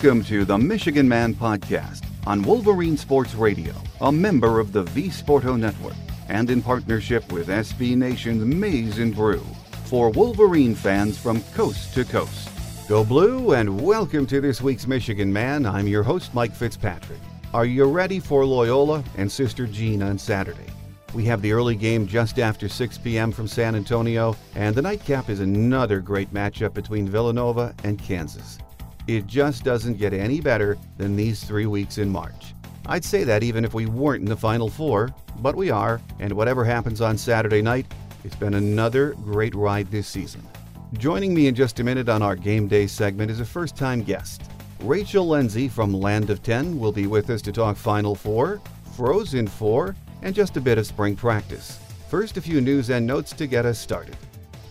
Welcome to the Michigan Man Podcast on Wolverine Sports Radio, a member of the V Sporto Network, and in partnership with SB Nation's Maize and Brew for Wolverine fans from coast to coast. Go Blue, and welcome to this week's Michigan Man. I'm your host, Mike Fitzpatrick. Are you ready for Loyola and Sister Jean on Saturday? We have the early game just after 6 p.m. from San Antonio, and the nightcap is another great matchup between Villanova and Kansas. It just doesn't get any better than these three weeks in March. I'd say that even if we weren't in the Final Four, but we are, and whatever happens on Saturday night, it's been another great ride this season. Joining me in just a minute on our game day segment is a first time guest. Rachel Lenzi from Land of 10 will be with us to talk Final Four, Frozen Four, and just a bit of spring practice. First, a few news and notes to get us started.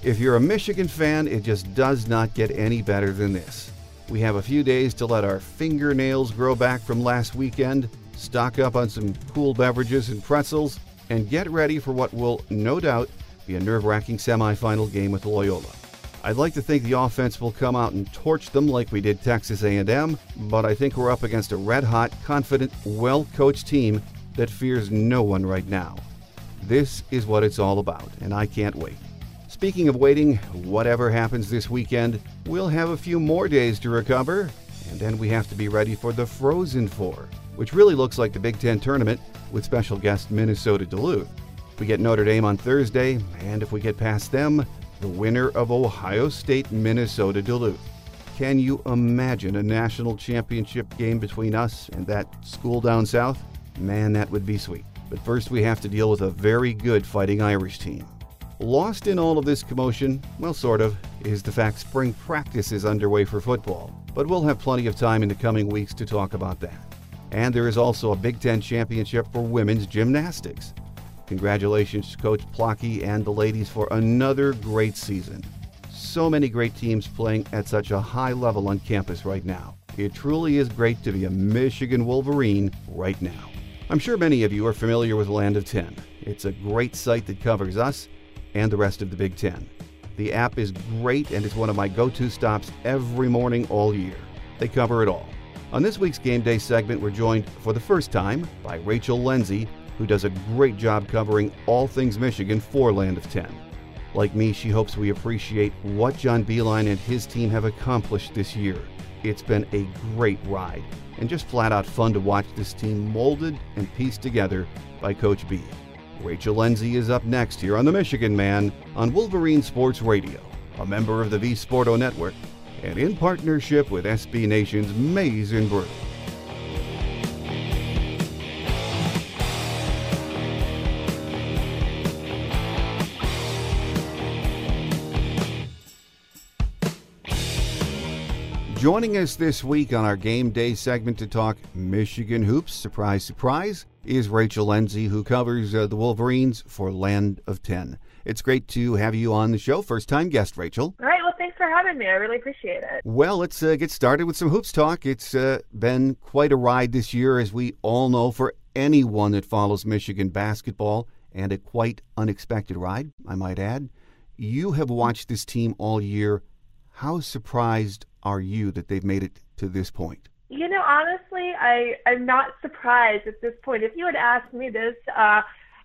If you're a Michigan fan, it just does not get any better than this. We have a few days to let our fingernails grow back from last weekend, stock up on some cool beverages and pretzels, and get ready for what will, no doubt, be a nerve-wracking semifinal game with Loyola. I'd like to think the offense will come out and torch them like we did Texas A&M, but I think we're up against a red-hot, confident, well-coached team that fears no one right now. This is what it's all about, and I can't wait. Speaking of waiting, whatever happens this weekend, we'll have a few more days to recover, and then we have to be ready for the Frozen Four, which really looks like the Big Ten tournament with special guest Minnesota Duluth. We get Notre Dame on Thursday, and if we get past them, the winner of Ohio State Minnesota Duluth. Can you imagine a national championship game between us and that school down south? Man, that would be sweet. But first, we have to deal with a very good fighting Irish team. Lost in all of this commotion, well, sort of, is the fact spring practice is underway for football. But we'll have plenty of time in the coming weeks to talk about that. And there is also a Big Ten championship for women's gymnastics. Congratulations to Coach Plocki and the ladies for another great season. So many great teams playing at such a high level on campus right now. It truly is great to be a Michigan Wolverine right now. I'm sure many of you are familiar with Land of 10. It's a great site that covers us and the rest of the Big Ten. The app is great and it's one of my go to stops every morning all year. They cover it all. On this week's Game Day segment, we're joined for the first time by Rachel Lenzi, who does a great job covering all things Michigan for Land of 10. Like me, she hopes we appreciate what John Beilein and his team have accomplished this year. It's been a great ride, and just flat out fun to watch this team molded and pieced together by Coach B. Rachel Lenzi is up next here on The Michigan Man on Wolverine Sports Radio, a member of the V Sporto Network, and in partnership with SB Nation's Maize and Brew. Joining us this week on our game day segment to talk Michigan hoops, surprise, surprise, is Rachel Lenzi, who covers uh, the Wolverines for Land of 10. It's great to have you on the show. First time guest, Rachel. All right. Well, thanks for having me. I really appreciate it. Well, let's uh, get started with some hoops talk. It's uh, been quite a ride this year, as we all know, for anyone that follows Michigan basketball, and a quite unexpected ride, I might add. You have watched this team all year. How surprised are you that they've made it to this point? You know, honestly, I I'm not surprised at this point. If you had asked me this, uh,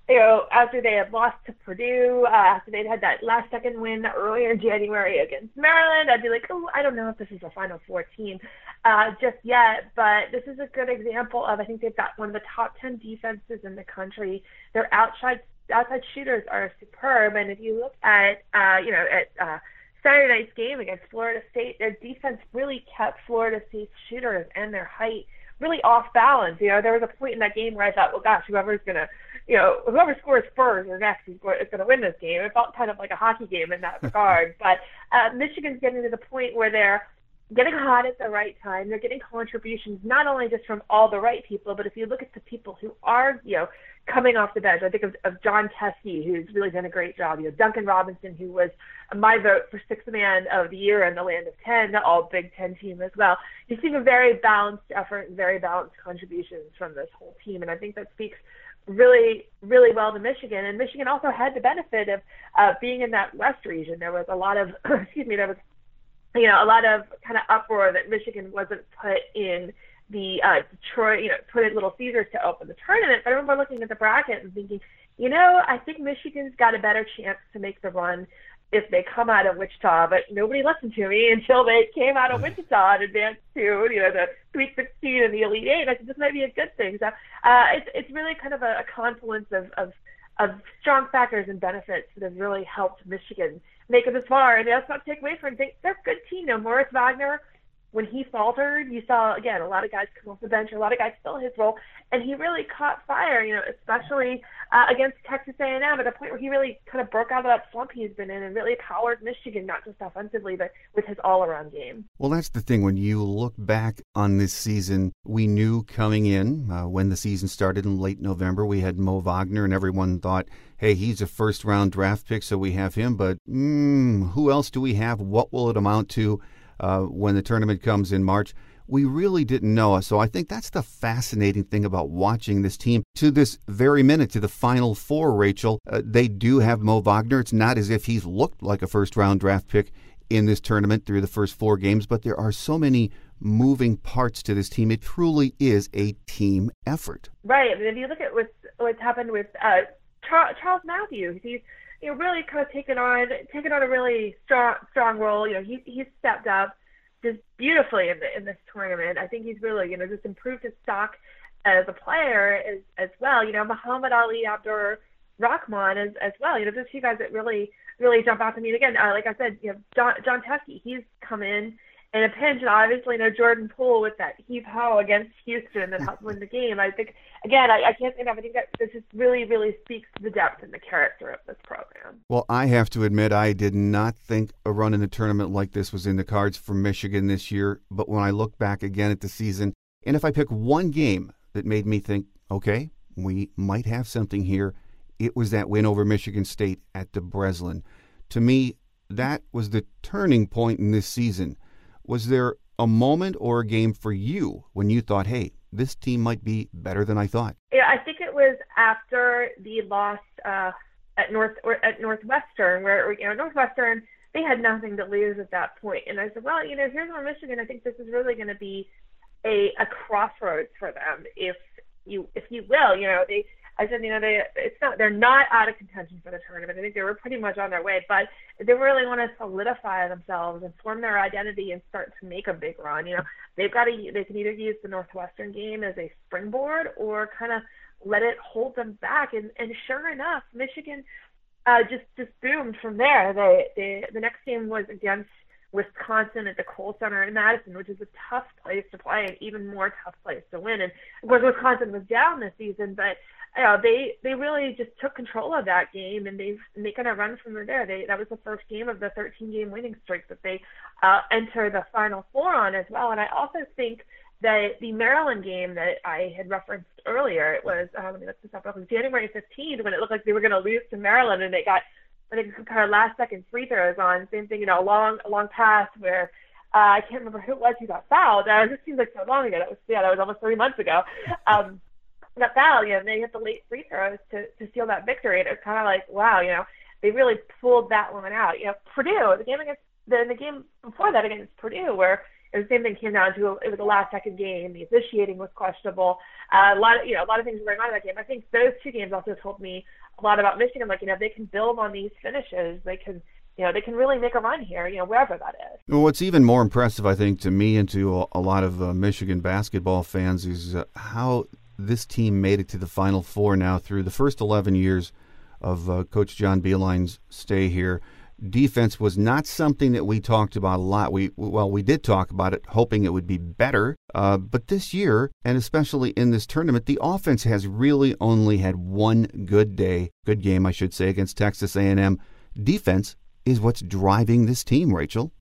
you know, after they had lost to Purdue, uh, after they'd had that last second win earlier in January against Maryland, I'd be like, oh, I don't know if this is a Final Four team uh, just yet. But this is a good example of I think they've got one of the top ten defenses in the country. Their outside outside shooters are superb, and if you look at uh, you know at uh, Saturday night's game against Florida State, their defense really kept Florida State's shooters and their height really off balance. You know, there was a point in that game where I thought, well, gosh, whoever's gonna, you know, whoever scores first or next is going to win this game. It felt kind of like a hockey game in that regard. but uh, Michigan's getting to the point where they're getting hot at the right time. They're getting contributions not only just from all the right people, but if you look at the people who are, you know, coming off the bench. I think of, of Jon Teske, who's really done a great job. You know, Duncan Robinson, who was my vote for sixth man of the year in the land of 10, all Big Ten team as well. You're seeing a very balanced effort very balanced contributions from this whole team. And I think that speaks really, really well to Michigan. And Michigan also had the benefit of uh, being in that West region. There was a lot of, excuse me, there was you know, a lot of kind of uproar that Michigan wasn't put in the uh, Detroit, you know, put in Little Caesars to open the tournament. But I remember looking at the bracket and thinking, you know, I think Michigan's got a better chance to make the run if they come out of Wichita. But nobody listened to me until they came out of Wichita and advanced to, you know, the Sweet 16 and the Elite Eight. I said this might be a good thing. So uh, it's it's really kind of a, a confluence of, of of strong factors and benefits that have really helped Michigan make it this far. And that's not take away from them. They're a good team. Know, Moritz Wagner when he faltered, you saw again a lot of guys come off the bench, a lot of guys fill his role, and he really caught fire. You know, especially uh, against Texas A&M at a point where he really kind of broke out of that slump he's been in and really powered Michigan, not just offensively, but with his all-around game. Well, that's the thing. When you look back on this season, we knew coming in uh, when the season started in late November, we had Mo Wagner, and everyone thought, hey, he's a first-round draft pick, so we have him. But mm, who else do we have? What will it amount to? Uh, when the tournament comes in March. We really didn't know. So I think that's the fascinating thing about watching this team to this very minute, to the final four, Rachel. Uh, they do have Mo Wagner. It's not as if he's looked like a first round draft pick in this tournament through the first four games, but there are so many moving parts to this team. It truly is a team effort. Right. If you look at what's, what's happened with uh, Charles Matthews, he's you know, really kind of taken on taken on a really strong strong role. You know, he he's stepped up just beautifully in the in this tournament. I think he's really you know just improved his stock as a player as as well. You know, Muhammad Ali Abdur Rahkman as as well. You know, there's two guys that really really jump out to me. And again, uh, like I said, you know, Jon Jon Teske, he's come in in a pinch, and obviously, you know, Jordan Poole with that heave ho against Houston that helped win the game. I think, again, I, I can't say enough. I think that this just really, really speaks to the depth and the character of this program. Well, I have to admit, I did not think a run in the tournament like this was in the cards for Michigan this year. But when I look back again at the season, and if I pick one game that made me think, okay, we might have something here, it was that win over Michigan State at the Breslin. To me, that was the turning point in this season. Was there a moment or a game for you when you thought, hey, this team might be better than I thought? Yeah, I think it was after the loss uh, at North or at Northwestern, where you know Northwestern they had nothing to lose at that point, and I said, well, you know, here's where Michigan. I think this is really going to be a a crossroads for them, if you if you will. You know, they I said, you know, they it's not they're not out of contention for the tournament. I think they were pretty much on their way, but they really want to solidify themselves and form their identity and start to make a big run. You know, they've got to they can either use the Northwestern game as a springboard or kind of let it hold them back. And and sure enough, Michigan uh, just just boomed from there. They they the next game was against Wisconsin at the Kohl Center in Madison, which is a tough place to play and even more tough place to win. And of course, Wisconsin was down this season, but you know, they they really just took control of that game and they've making a run from there. They that was the first game of the 13 game winning streak that they uh, enter the Final Four on as well. And I also think that the Maryland game that I had referenced earlier, it was uh, let me look this up. It was January 15th when it looked like they were going to lose to Maryland and they got I think kind of last second free throws on same thing, you know, a long a long pass where uh, I can't remember who it was who got fouled. Uh, this seems like so long ago. That was yeah, that was almost three months ago. Um, that foul, you know, they hit the late free throws to to steal that victory. And it was kind of like, wow, you know, they really pulled that one out. You know, Purdue, the game against the the game before that against Purdue, where it was the same thing came down to it was a last second game. The officiating was questionable. Uh, a lot of you know a lot of things were going on in that game. I think those two games also told me a lot about Michigan. Like you know they can build on these finishes. They can you know, they can really make a run here, you know, wherever that is. Well, what's even more impressive, I think, to me and to a, lot of uh, Michigan basketball fans is uh, how this team made it to the Final Four now through the first 11 years of uh, Coach John Beilein's stay here. Defense was not something that we talked about a lot. We well, we did talk about it, hoping it would be better. Uh, but this year, and especially in this tournament, the offense has really only had one good day, good game, I should say, against Texas A&M. Defense is what's driving this team, Rachel.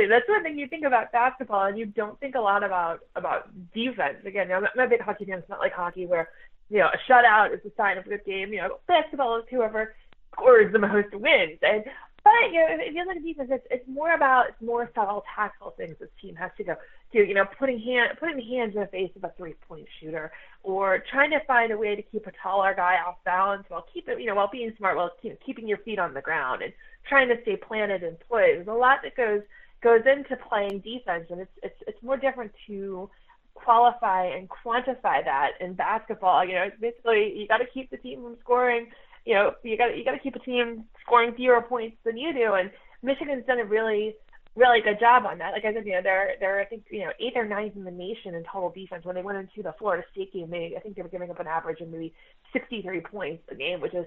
Absolutely, that's one thing you think about basketball, and you don't think a lot about about defense. Again, you I'm a big hockey fan. It's not like hockey where you know a shutout is a sign of a good game. You know, basketball is whoever scores the most wins. And but you know, if you look at defense, it's it's more about it's more subtle tactical things this team has to go to. You know, putting hand putting hands in the face of a three point shooter, or trying to find a way to keep a taller guy off balance while keeping you know while being smart while keep, keeping your feet on the ground and trying to stay planted in play. There's a lot that goes goes into playing defense, and it's it's it's more different to qualify and quantify that in basketball. You know, it's basically you got to keep the team from scoring. You know, you got you got to keep a team scoring fewer points than you do, and Michigan's done a really really good job on that. Like I said, you know, they're they're I think you know eighth or ninth in the nation in total defense. When they went into the Florida State game, they I think they were giving up an average of maybe 63 points a game, which is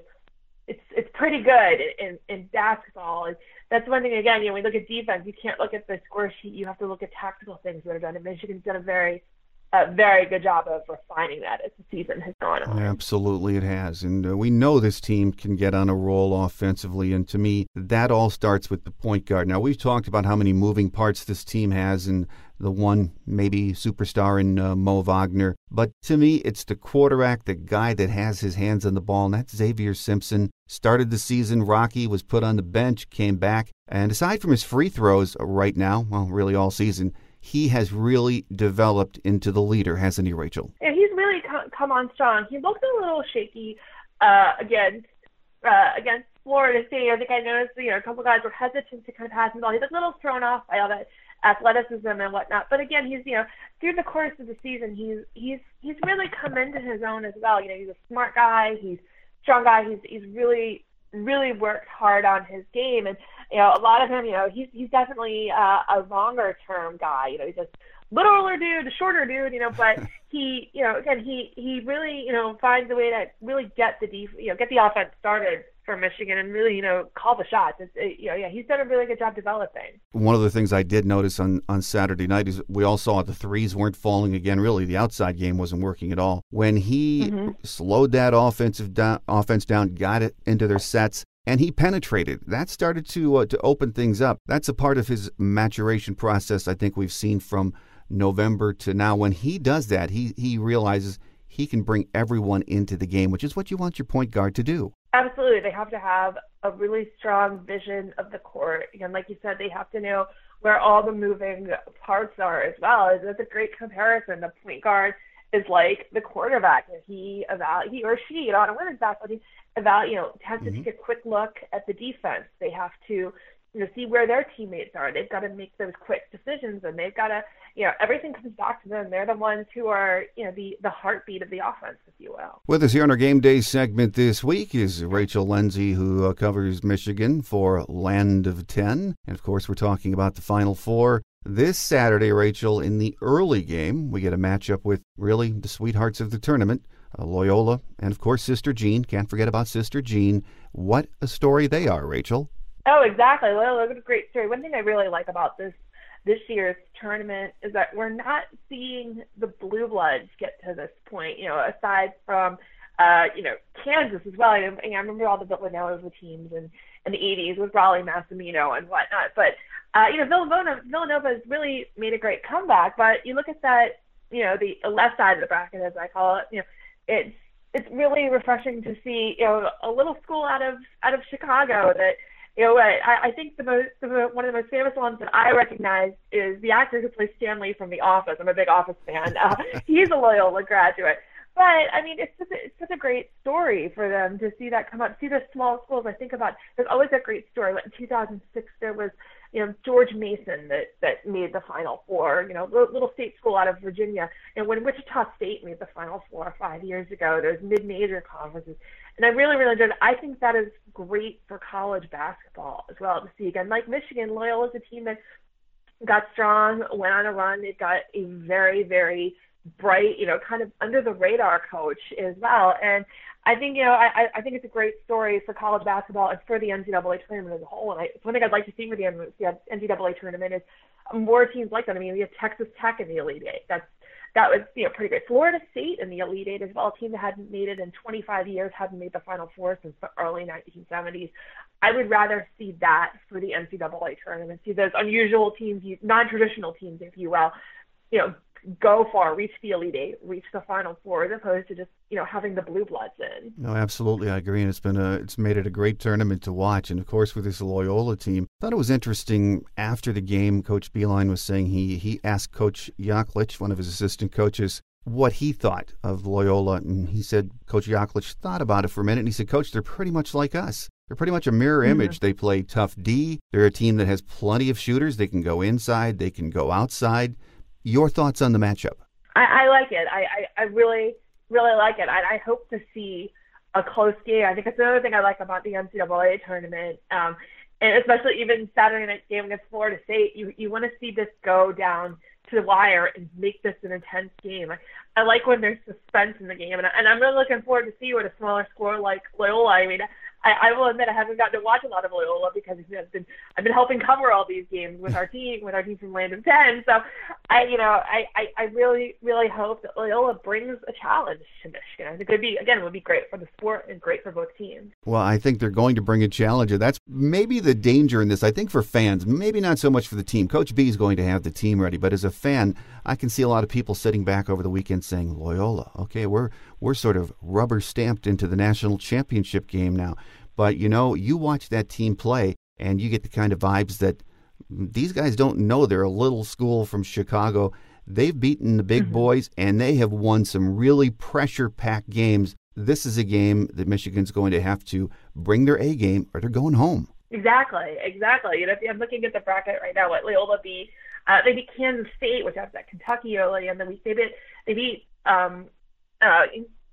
it's it's pretty good in, in, basketball. And that's one thing again, you know, when we look at defense, you can't look at the score sheet. You have to look at tactical things that are done. And Michigan's done a very a very good job of refining that as the season has gone on. Absolutely, it has. And uh, we know this team can get on a roll offensively. And to me, that all starts with the point guard. Now, we've talked about how many moving parts this team has and the one maybe superstar in uh, Mo Wagner. But to me, it's the quarterback, the guy that has his hands on the ball, and that's Xavier Simpson. Started the season rocky, was put on the bench, came back. And aside from his free throws right now, well, really all season, he has really developed into the leader, hasn't he, Rachel? Yeah, he's really come on strong. He looked a little shaky uh, against uh, against Florida State. I think I noticed you know a couple guys were hesitant to kind of pass the ball. He's a little thrown off by all that athleticism and whatnot. But again, he's you know through the course of the season, he's he's he's really come into his own as well. You know, he's a smart guy. He's strong guy. He's he's really really worked hard on his game, and you know, a lot of him, you know, he's he's definitely uh, a longer term guy. You know, he's just littler dude, a shorter dude, you know, but he, you know, again, he he really, you know, finds a way to really get the def- you know, get the offense started for Michigan and really, you know, call the shots. It's, it, you know, yeah, he's done a really good job developing. One of the things I did notice on on Saturday night is we all saw the threes weren't falling again. Really, the outside game wasn't working at all. When he mm-hmm. slowed that offensive down, offense down, got it into their sets, and he penetrated. That started to uh, to open things up. That's a part of his maturation process. I think we've seen from November to now. When he does that, he he realizes he can bring everyone into the game, which is what you want your point guard to do. Absolutely, they have to have a really strong vision of the court. And like you said, they have to know where all the moving parts are as well. That's a great comparison. The point guard is like the quarterback. He eval he or she, you know, on a women's basketball team, eval you know, has to mm-hmm. take a quick look at the defense. They have to you know, see where their teammates are. They've got to make those quick decisions, and they've got to, you know, everything comes back to them. They're the ones who are, you know, the the heartbeat of the offense, if you will. With us here on our game day segment this week is Rachel Lenzi, who uh, covers Michigan for Land of Ten, and of course, we're talking about the Final Four. This Saturday, Rachel, in the early game, we get a matchup with really the sweethearts of the tournament, uh, Loyola, and of course, Sister Jean. Can't forget about Sister Jean. What a story they are, Rachel. Oh, exactly. Loyola is a great story. One thing I really like about this this year's tournament is that we're not seeing the blue bloods get to this point. You know, aside from uh, you know Kansas as well. I, I remember all the Villanova teams in in the 80s with Rollie Massimino and whatnot. But uh, you know, Villanova Villanova has really made a great comeback. But you look at that, you know, the left side of the bracket as I call it. You know, it's it's really refreshing to see you know a little school out of out of Chicago that you know, I, I think the most, the, one of the most famous ones that I recognize is the actor who plays Stanley from The Office. I'm a big Office fan. Uh, he's a Loyola graduate. But I mean, it's such a, it's such a great story for them to see that come up. See the small schools. I think about there's always a great story. Like in 2006, there was you know George Mason that that made the Final Four. You know, little state school out of Virginia. And when Wichita State made the Final Four five years ago, there's mid-major conferences, and I really really enjoyed. I think that is great for college basketball as well to see again. Like Michigan, Loyola is a team that got strong, went on a run. They've got a very very bright, you know, kind of under the radar coach as well. And I think, you know, I, I think it's a great story for college basketball and for the NCAA tournament as a whole. And I, one thing I'd like to see with the NCAA tournament is more teams like that. I mean, we have Texas Tech in the Elite Eight. That's that was you know pretty great. Florida State in the Elite Eight as well, a team that hadn't made it in 25 years, hadn't made the Final Four since the early 1970s. I would rather see that for the NCAA tournament. See those unusual teams, non-traditional teams, if you will, you know, go far, reach the Elite Eight, reach the Final Four, as opposed to just you know having the blue bloods in. No, absolutely, I agree, and it's been a it's made it a great tournament to watch. And of course, with this Loyola team, I thought it was interesting. After the game, Coach Beilein was saying he he asked Coach Yaklich, one of his assistant coaches, what he thought of Loyola. And he said Coach Yaklich thought about it for a minute and he said, Coach, they're pretty much like us. They're pretty much a mirror image. Mm-hmm. They play tough D. They're a team that has plenty of shooters. They can go inside, they can go outside. Your thoughts on the matchup? I, I like it. I, I, I really, really like it. I, I hope to see a close game. I think that's another thing I like about the NCAA tournament. Um, and especially even Saturday night game against Florida State, you you want to see this go down to the wire and make this an intense game. I, I like when there's suspense in the game, and, I, and I'm really looking forward to see what a smaller score like Loyola. I mean, I, I will admit I haven't gotten to watch a lot of Loyola because I've been I've been helping cover all these games with our team with our team from Land of Ten. So I you know I, I, I really really hope that Loyola brings a challenge to Michigan. I think It could be again it would be great for the sport and great for both teams. Well, I think they're going to bring a challenge, and that's maybe the danger in this. I think for fans, maybe not so much for the team. Coach B is going to have the team ready, but as a fan, I can see a lot of people sitting back over the weekend saying Loyola. Okay, we're we're sort of rubber stamped into the national championship game now. But you know, you watch that team play and you get the kind of vibes that these guys don't know they're a little school from Chicago. They've beaten the big mm-hmm. boys and they have won some really pressure packed games. This is a game that Michigan's going to have to bring their A game or they're going home. Exactly, exactly. You know, I'm looking at the bracket right now, what Loyola beat, uh, they beat Kansas State, which has that Kentucky early in the week. They beat, they beat um, uh,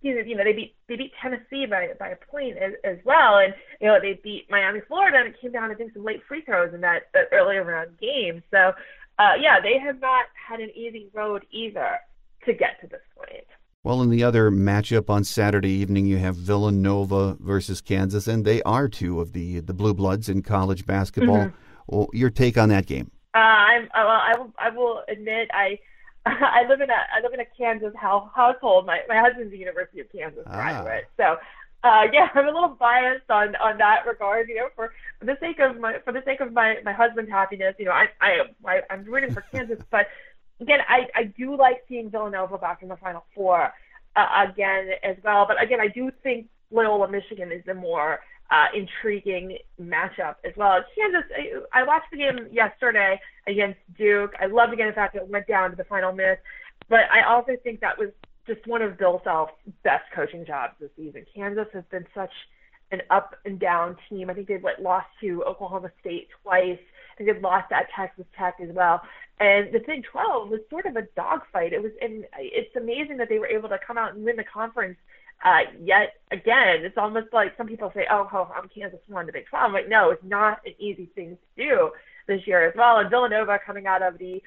you know they beat they beat Tennessee by by a point as, as well, and you know they beat Miami, Florida, and it came down to think some late free throws in that, that earlier round game. So uh, yeah, they have not had an easy road either to get to this point. Well, in the other matchup on Saturday evening, you have Villanova versus Kansas, and they are two of the the blue bloods in college basketball. Mm-hmm. Well, your take on that game? Uh, I'm, uh, I will I will admit I I live in a I live in a Kansas household. My my husband's a University of Kansas ah. graduate, so uh, yeah, I'm a little biased on on that regard. You know, for, for the sake of my for the sake of my my husband's happiness, you know, I I, I I'm rooting for Kansas, but again, I I do like seeing Villanova back in the Final Four uh, again as well. But again, I do think Loyola Michigan is the more uh, intriguing matchup as well. Kansas, I watched the game yesterday against Duke. I loved again the fact that it went down to the final minute, but I also think that was just one of Bill Self's best coaching jobs this season. Kansas has been such an up and down team. I think they've like, lost to Oklahoma State twice. I think they've lost at Texas Tech as well. And the Big 12 was sort of a dogfight. It was, and it's amazing that they were able to come out and win the conference uh, yet again, it's almost like some people say, "Oh, I'm Kansas won the Big 12." I'm like, no, it's not an easy thing to do this year as well. And Villanova coming out of the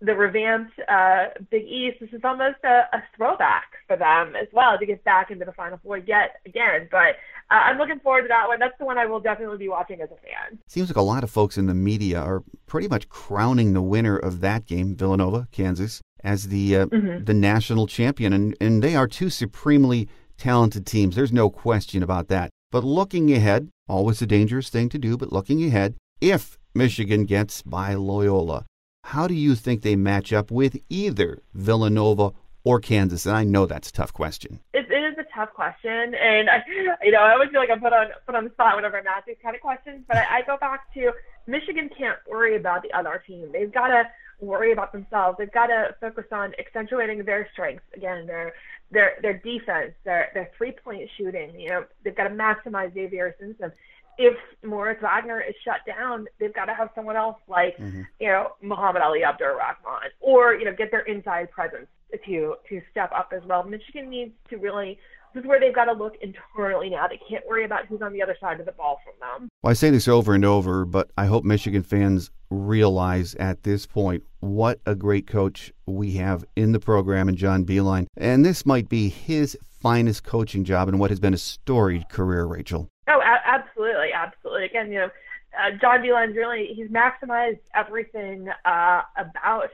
the revamped uh, Big East, this is almost a, a throwback for them as well to get back into the Final Four yet again. But uh, I'm looking forward to that one. That's the one I will definitely be watching as a fan. Seems like a lot of folks in the media are pretty much crowning the winner of that game, Villanova, Kansas, as the uh, mm-hmm. the national champion, and and they are two supremely talented teams. There's no question about that. But looking ahead, always a dangerous thing to do, but looking ahead, if Michigan gets by Loyola, how do you think they match up with either Villanova or Kansas? And I know that's a tough question. It, it is a tough question, and I, you know, I always feel like I'm put on put on the spot whenever I'm asked these kind of questions. But I, I go back to Michigan can't worry about the other team. They've got to worry about themselves. They've got to focus on accentuating their strengths. Again, their their their defense, their their three point shooting. You know, they've got to maximize Xavier Simpson. If Moritz Wagner is shut down, they've got to have someone else like mm-hmm. you know Muhammad Ali Abdur Rahkman, or you know get their inside presence to to step up as well. Michigan needs to really this is where they've got to look internally now. They can't worry about who's on the other side of the ball from them. Well, I say this over and over, but I hope Michigan fans realize at this point what a great coach we have in the program in John Beilein. And this might be his finest coaching job in what has been a storied career, Rachel. Oh, a- absolutely, absolutely. Again, you know, uh, John Beilein's really he's maximized everything uh, about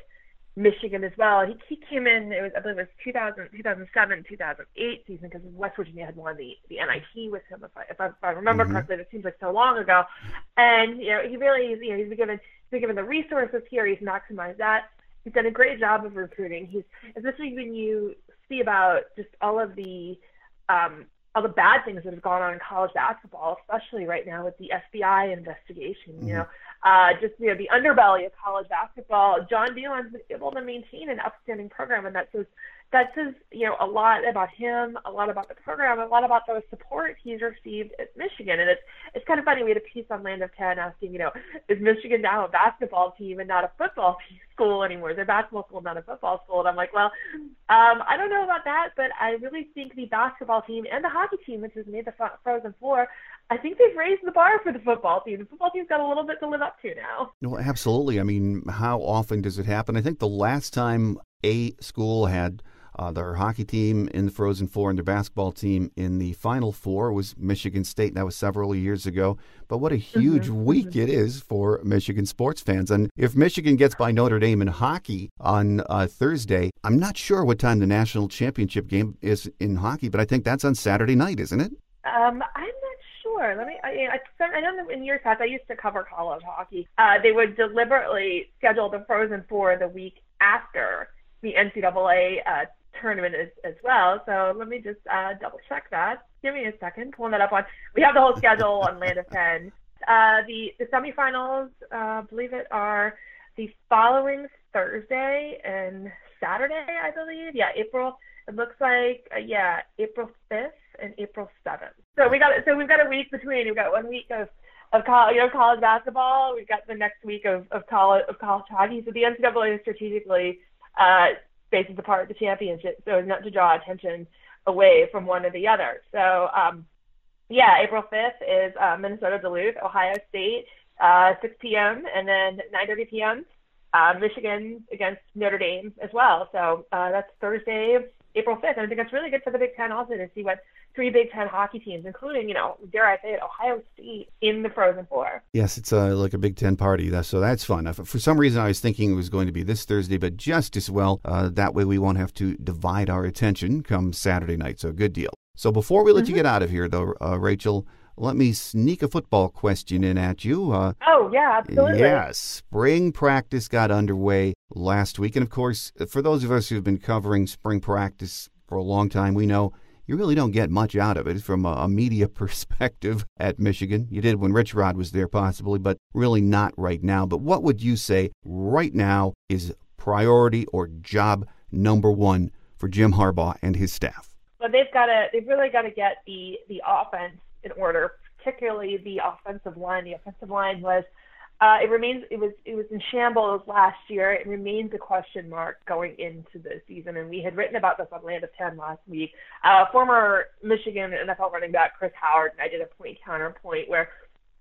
Michigan as well. He he came in. It was I believe it was 2000, 2007, 2008 season because West Virginia had won the the NIT with him. If I if I, if I remember mm-hmm. correctly, it seems like so long ago. And you know he really you know he's been given he's been given the resources here. He's maximized that. He's done a great job of recruiting. He's especially when you see about just all of the um, all the bad things that have gone on in college basketball, especially right now with the FBI investigation. Mm-hmm. You know, uh, just you know the underbelly of college basketball. John Beilein's been able to maintain an outstanding program, and that says that says, you know, a lot about him, a lot about the program, a lot about the support he's received at Michigan. And it's it's kind of funny. We had a piece on Land of Ten asking, you know, is Michigan now a basketball team and not a football school anymore? They're basketball school, not a football school. And I'm like, well, um, I don't know about that, but I really think the basketball team and the hockey team, which has made the Frozen Four, I think they've raised the bar for the football team. The football team's got a little bit to live up to now. No, absolutely. I mean, how often does it happen? I think the last time a school had uh, their hockey team in the Frozen Four and their basketball team in the Final Four was Michigan State. That was several years ago. But what a mm-hmm. huge mm-hmm. week mm-hmm. it is for Michigan sports fans. And if Michigan gets by Notre Dame in hockey on uh, Thursday, I'm not sure what time the national championship game is in hockey, but I think that's on Saturday night, isn't it? Um, I'm not sure. Let me. I, I, know in years past I used to cover college hockey. Uh, they would deliberately schedule the Frozen Four the week after the NCAA uh, tournament as, as well. So let me just uh, double check that. Give me a second. Pulling that up on. We have the whole schedule on Land of Ten. Uh, the the semifinals, uh, believe it, are the following Thursday and Saturday, I believe. Yeah, April. It looks like uh, yeah, April fifth and April seventh. So we got so we've got a week between. We've got one week of of college, you know, college basketball. We've got the next week of, of college of college hockey. So the NCAA strategically uh, spaces apart the championship so as not to draw attention away from one or the other. So um, yeah, April 5th is uh, Minnesota Duluth, Ohio State, uh, 6 p.m. and then 9:30 p.m. Uh, Michigan against Notre Dame as well. So uh, that's Thursday, April 5th. And I think that's really good for the Big Ten also to see what three Big Ten hockey teams, including, you know, dare I say it, Ohio State in the Frozen Four. Yes, it's uh, like a Big Ten party, so that's fun. For some reason, I was thinking it was going to be this Thursday, but just as well, uh, that way we won't have to divide our attention come Saturday night. So good deal. So before we let mm-hmm. you get out of here, though, uh, Rachel, let me sneak a football question in at you. Uh, oh, yeah, absolutely. Yes. Spring practice got underway last week. And of course, for those of us who've been covering spring practice for a long time, we know you really don't get much out of it from a, media perspective at Michigan. You did when Rich Rod was there, possibly, but really not right now. But what would you say right now is priority or job number one for Jim Harbaugh and his staff? Well, they've got to, they've really got to get the the offense in order, particularly the offensive line. The offensive line was uh, it remains it was it was in shambles last year. It remains a question mark going into the season, and we had written about this on Land of Ten last week. Uh, former Michigan NFL running back Chris Howard and I did a point counterpoint where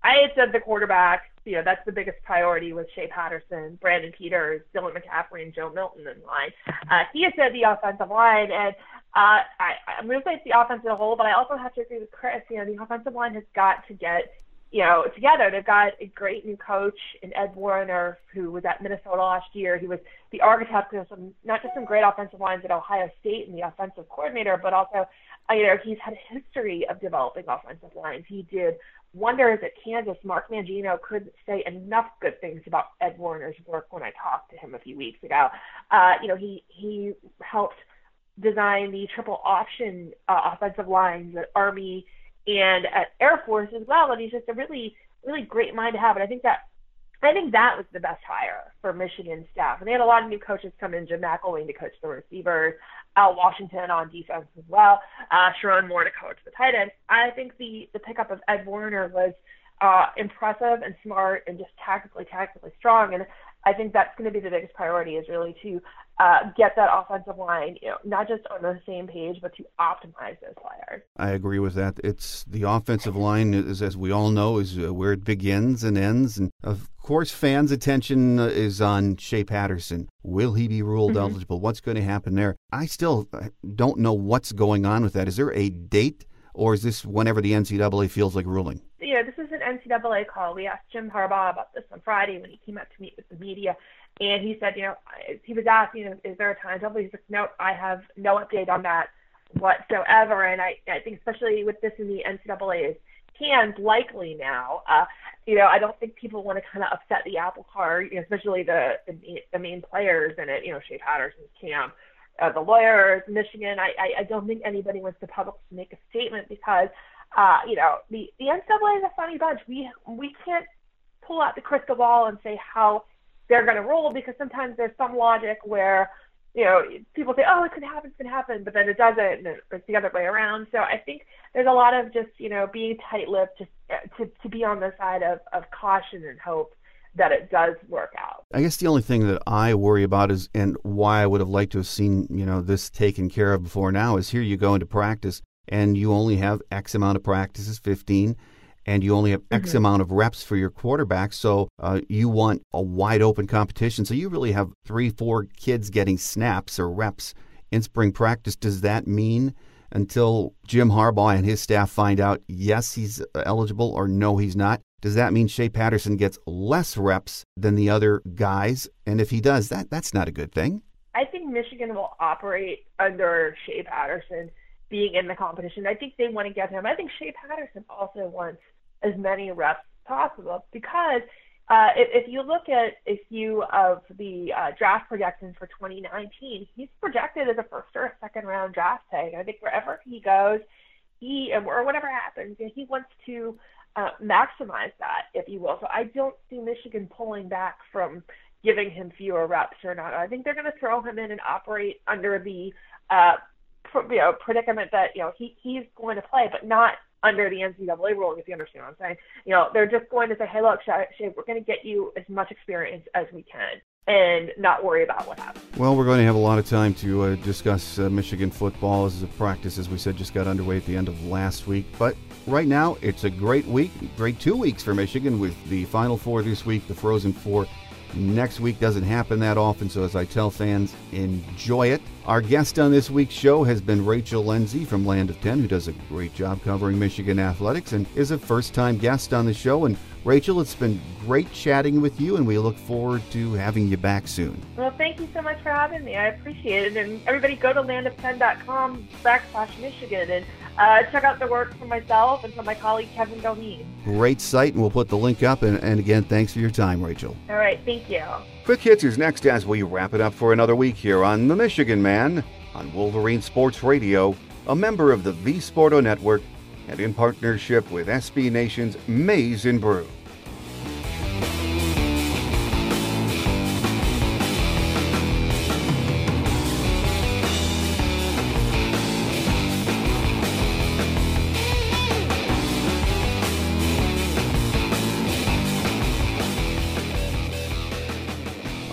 I had said the quarterback, you know, that's the biggest priority with Shea Patterson, Brandon Peters, Dylan McCaffrey, and Joe Milton in line. Uh, he had said the offensive line, and uh, I, I'm going to say it's the offense as whole, but I also have to agree with Chris. You know, the offensive line has got to get you know, together. They've got a great new coach in Ed Warinner, who was at Minnesota last year. He was the architect of some, not just some great offensive lines at Ohio State and the offensive coordinator, but also, uh, you know, he's had a history of developing offensive lines. He did wonders at Kansas. Mark Mangino couldn't say enough good things about Ed Warinner's work when I talked to him a few weeks ago. Uh, you know, he he helped design the triple option uh, offensive lines at Army and at Air Force as well. And he's just a really, really great mind to have. And I think that I think that was the best hire for Michigan staff. And they had a lot of new coaches come in, Jim McElwain to coach the receivers, Al Washington on defense as well, uh, Sherrone Moore to coach the tight end. I think the the pickup of Ed Warinner was uh, impressive and smart and just tactically, tactically strong. And I think that's going to be the biggest priority is really to uh, get that offensive line, you know, not just on the same page, but to optimize those players. I agree with that. It's the offensive line, is, as we all know, is uh, where it begins and ends. And of course, fans' attention uh, is on Shea Patterson. Will he be ruled mm-hmm. eligible? What's going to happen there? I still don't know what's going on with that. Is there a date, or is this whenever the NCAA feels like ruling? Yeah, this is an NCAA call. We asked Jim Harbaugh about this on Friday when he came out to meet with the media and he said, you know, he was asked, you know, is there a time timetable? He's like, no, I have no update on that whatsoever. And I, I think especially with this in the NCAA's hands, likely now, uh, you know, I don't think people want to kind of upset the apple cart, you know, especially the, the the main players in it, you know, Shea Patterson's camp, uh, the lawyers, Michigan. I, I I don't think anybody wants the public to make a statement because, uh, you know, the the NCAA is a funny bunch. We we can't pull out the crystal ball and say how they're going to rule because sometimes there's some logic where you know, people say, oh, it could happen, it could happen, but then it doesn't, and it's the other way around. So I think there's a lot of just, you know, being tight-lipped, just uh, to to be on the side of of caution and hope that it does work out. I guess the only thing that I worry about is, and why I would have liked to have seen, you know, this taken care of before now is here you go into practice and you only have X amount of practices, 15, and you only have X mm-hmm. amount of reps for your quarterback. So uh, you want a wide open competition. So you really have three, four kids getting snaps or reps in spring practice. Does that mean until Jim Harbaugh and his staff find out, yes, he's eligible or no, he's not? Does that mean Shea Patterson gets less reps than the other guys? And if he does, that that's not a good thing. I think Michigan will operate under Shea Patterson being in the competition. I think they want to get him. I think Shea Patterson also wants as many reps possible because uh, if, if you look at a few of the uh, draft projections for 2019, he's projected as a first or a second round draft pick. I think wherever he goes, he or whatever happens, he wants to uh, maximize that, if you will. So I don't see Michigan pulling back from giving him fewer reps or not. I think they're going to throw him in and operate under the uh, you know, predicament that you know he he's going to play, but not under the NCAA ruling, if you understand what I'm saying. You know, they're just going to say, hey, look, Shea, we're going to get you as much experience as we can and not worry about what happens. Well, we're going to have a lot of time to uh, discuss uh, Michigan football as a practice, as we said, just got underway at the end of last week. But right now, it's a great week, great two weeks for Michigan with the Final Four this week, the Frozen Four Next week doesn't happen that often, so as I tell fans, enjoy it. Our guest on this week's show has been Rachel Lenzi from Land of 10, who does a great job covering Michigan athletics and is a first time guest on the show. And Rachel, it's been great chatting with you, and we look forward to having you back soon. Well, thank you so much for having me. I appreciate it. And everybody go to landof10.com backslash Michigan and uh, check out the work from myself and from my colleague Kevin Doheen. Great site, and we'll put the link up. And, and again, thanks for your time, Rachel. All right, thank you. Quick Hits is next as we wrap it up for another week here on The Michigan Man on Wolverine Sports Radio, a member of the V Sporto Network, and in partnership with SB Nation's Maize and Brew.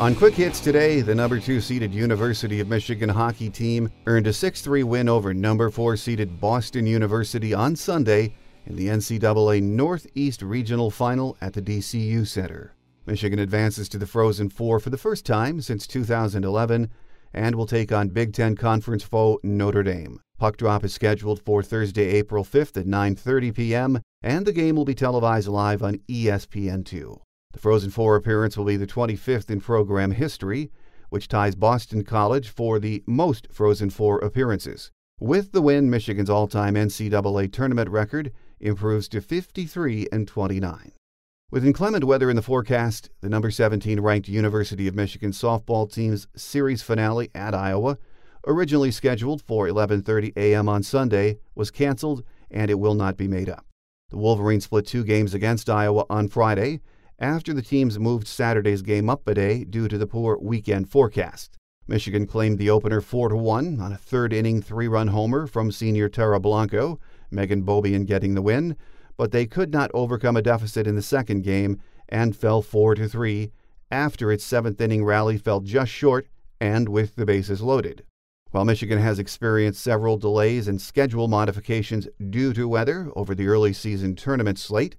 On Quick Hits today, the number two seeded University of Michigan hockey team earned a 6 3 win over number four seeded Boston University on Sunday in the NCAA Northeast Regional Final at the DCU Center. Michigan advances to the Frozen Four for the first time since 2011 and will take on Big Ten Conference foe Notre Dame. Puck drop is scheduled for Thursday, April 5th at 9:30 p.m., and the game will be televised live on ESPN2. The Frozen Four appearance will be the 25th in program history, which ties Boston College for the most Frozen Four appearances. With the win, Michigan's all time NCAA tournament record improves to 53 and 29. With inclement weather in the forecast, the number 17 ranked University of Michigan softball team's series finale at Iowa, originally scheduled for 11:30 a.m. on Sunday, was canceled and it will not be made up. The Wolverines split two games against Iowa on Friday after the teams moved Saturday's game up a day due to the poor weekend forecast. Michigan claimed the opener 4 1 on a third inning three run homer from senior Tera Blanco, Megan Beaubien getting the win, but they could not overcome a deficit in the second game and fell 4 3 after its seventh inning rally fell just short and with the bases loaded. While Michigan has experienced several delays and schedule modifications due to weather over the early season tournament slate,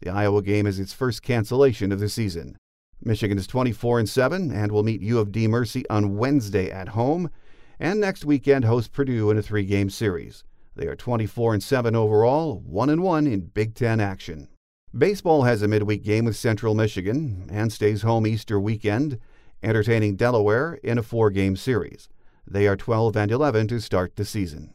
the Iowa game is its first cancellation of the season. Michigan is 24 and 7 and will meet U of D Mercy on Wednesday at home and next weekend host Purdue in a three-game series. They are 24 and 7 overall, 1 and 1 in Big 10 action. Baseball has a midweek game with Central Michigan and stays home Easter weekend, entertaining Delaware in a four-game series. They are 12 and 11 to start the season.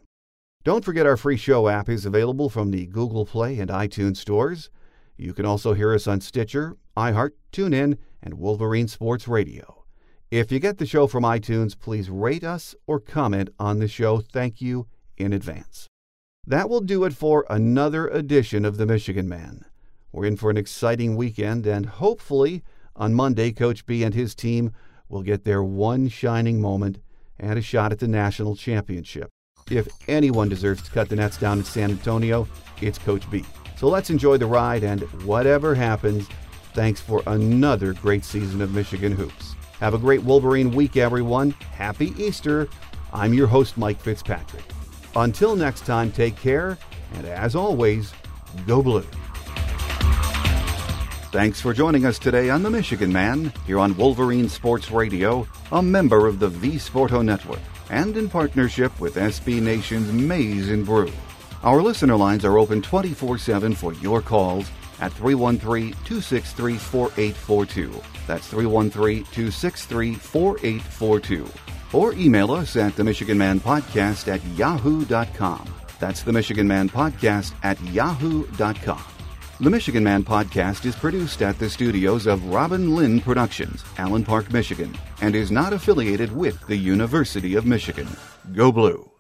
Don't forget our free show app is available from the Google Play and iTunes stores. You can also hear us on Stitcher, iHeart, TuneIn, and Wolverine Sports Radio. If you get the show from iTunes, please rate us or comment on the show. Thank you in advance. That will do it for another edition of The Michigan Man. We're in for an exciting weekend, and hopefully on Monday, Coach B and his team will get their one shining moment and a shot at the national championship. If anyone deserves to cut the nets down in San Antonio, it's Coach B. So let's enjoy the ride, and whatever happens, thanks for another great season of Michigan Hoops. Have a great Wolverine week, everyone. Happy Easter. I'm your host, Mike Fitzpatrick. Until next time, take care, and as always, go blue. Thanks for joining us today on The Michigan Man, here on Wolverine Sports Radio, a member of the V Sporto Network, and in partnership with SB Nation's Maize and Brew. Our listener lines are open 24 7 for your calls at 313 263 4842. That's 313 263 4842. Or email us at the Michigan Man Podcast at yahoo.com. That's the Michigan Man Podcast at yahoo.com. The Michigan Man podcast is produced at the studios of Robin Lynn Productions, Allen Park, Michigan, and is not affiliated with the University of Michigan. Go Blue!